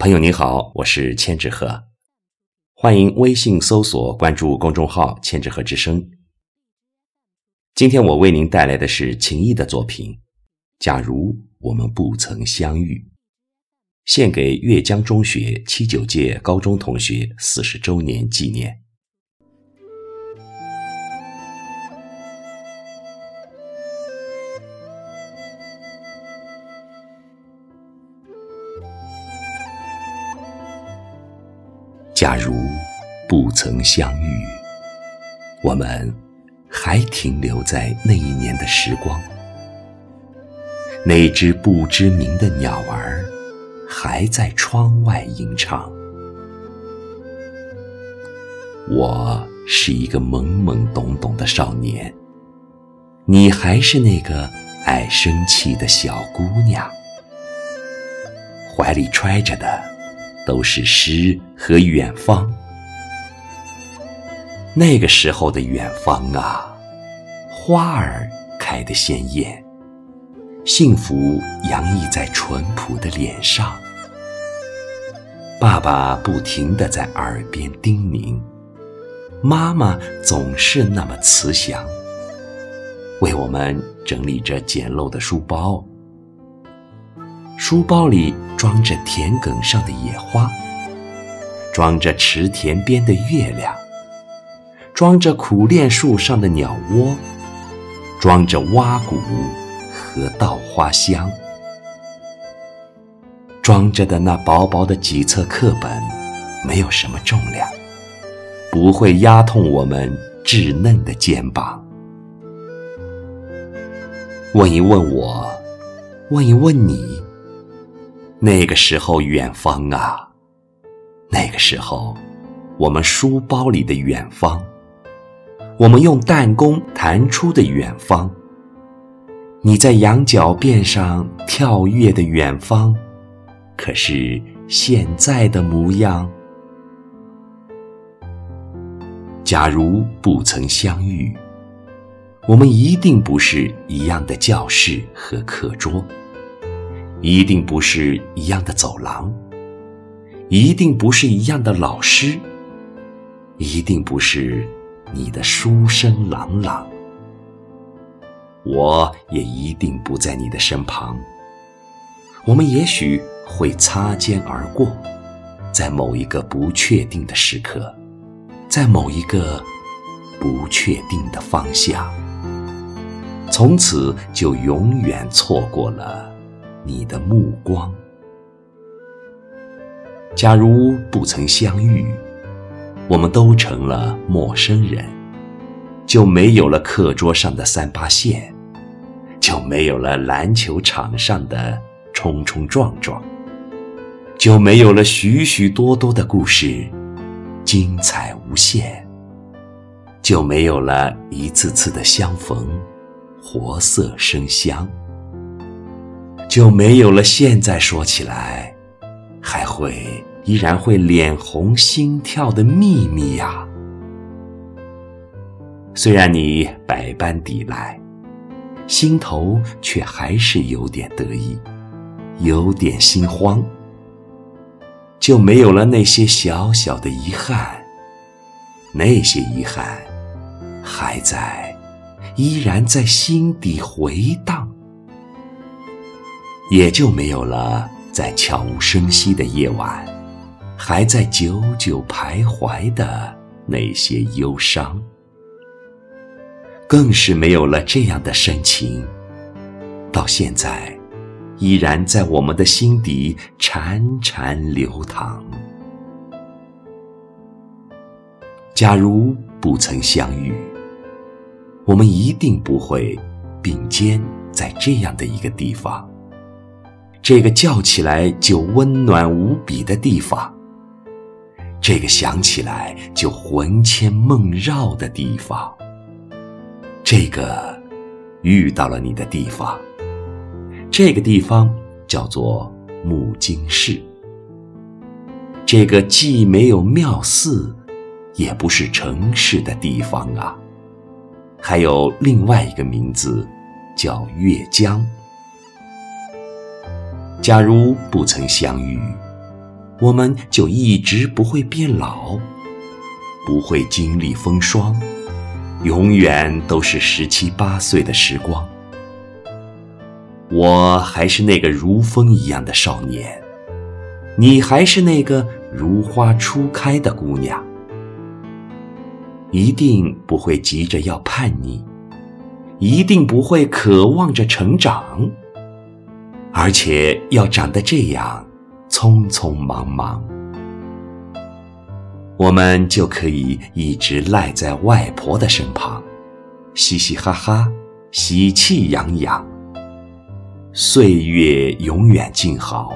朋友你好，我是千纸鹤，欢迎微信搜索关注公众号“千纸鹤之声”。今天我为您带来的是秦毅的作品《假如我们不曾相遇》，献给阅江中学七九届高中同学四十周年纪念。假如不曾相遇，我们还停留在那一年的时光。那只不知名的鸟儿还在窗外吟唱。我是一个懵懵懂懂的少年，你还是那个爱生气的小姑娘，怀里揣着的。都是诗和远方。那个时候的远方啊，花儿开得鲜艳，幸福洋溢在淳朴的脸上。爸爸不停地在耳边叮咛，妈妈总是那么慈祥，为我们整理着简陋的书包。书包里装着田埂上的野花，装着池田边的月亮，装着苦楝树上的鸟窝，装着蛙鼓和稻花香，装着的那薄薄的几册课本，没有什么重量，不会压痛我们稚嫩的肩膀。问一问我，问一问你。那个时候，远方啊，那个时候，我们书包里的远方，我们用弹弓弹出的远方，你在羊角辫上跳跃的远方，可是现在的模样。假如不曾相遇，我们一定不是一样的教室和课桌。一定不是一样的走廊，一定不是一样的老师，一定不是你的书声朗朗。我也一定不在你的身旁。我们也许会擦肩而过，在某一个不确定的时刻，在某一个不确定的方向，从此就永远错过了。你的目光。假如不曾相遇，我们都成了陌生人，就没有了课桌上的三八线，就没有了篮球场上的冲冲撞撞，就没有了许许多多的故事，精彩无限，就没有了一次次的相逢，活色生香。就没有了。现在说起来，还会依然会脸红心跳的秘密呀。虽然你百般抵赖，心头却还是有点得意，有点心慌。就没有了那些小小的遗憾，那些遗憾还在，依然在心底回荡。也就没有了在悄无声息的夜晚，还在久久徘徊的那些忧伤，更是没有了这样的深情，到现在依然在我们的心底潺潺流淌。假如不曾相遇，我们一定不会并肩在这样的一个地方。这个叫起来就温暖无比的地方，这个想起来就魂牵梦绕的地方，这个遇到了你的地方，这个地方叫做木金市。这个既没有庙寺，也不是城市的地方啊，还有另外一个名字，叫岳江。假如不曾相遇，我们就一直不会变老，不会经历风霜，永远都是十七八岁的时光。我还是那个如风一样的少年，你还是那个如花初开的姑娘。一定不会急着要叛逆，一定不会渴望着成长，而且要长得这样匆匆忙忙，我们就可以一直赖在外婆的身旁，嘻嘻哈哈，喜气洋洋。岁月永远静好，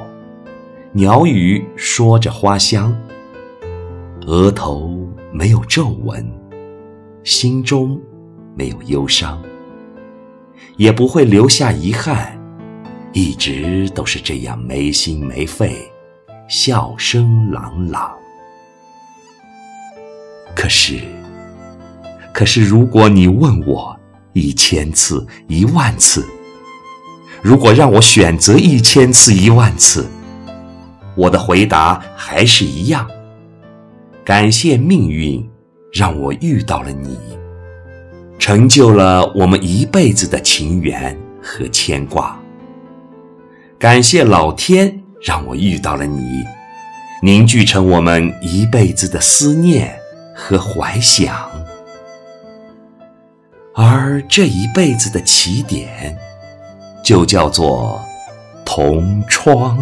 鸟语说着花香，额头没有皱纹。心中没有忧伤，也不会留下遗憾，一直都是这样没心没肺，笑声朗朗。可是，可是，如果你问我一千次、一万次，如果让我选择一千次、一万次，我的回答还是一样：感谢命运。让我遇到了你，成就了我们一辈子的情缘和牵挂。感谢老天，让我遇到了你，凝聚成我们一辈子的思念和怀想。而这一辈子的起点，就叫做同窗。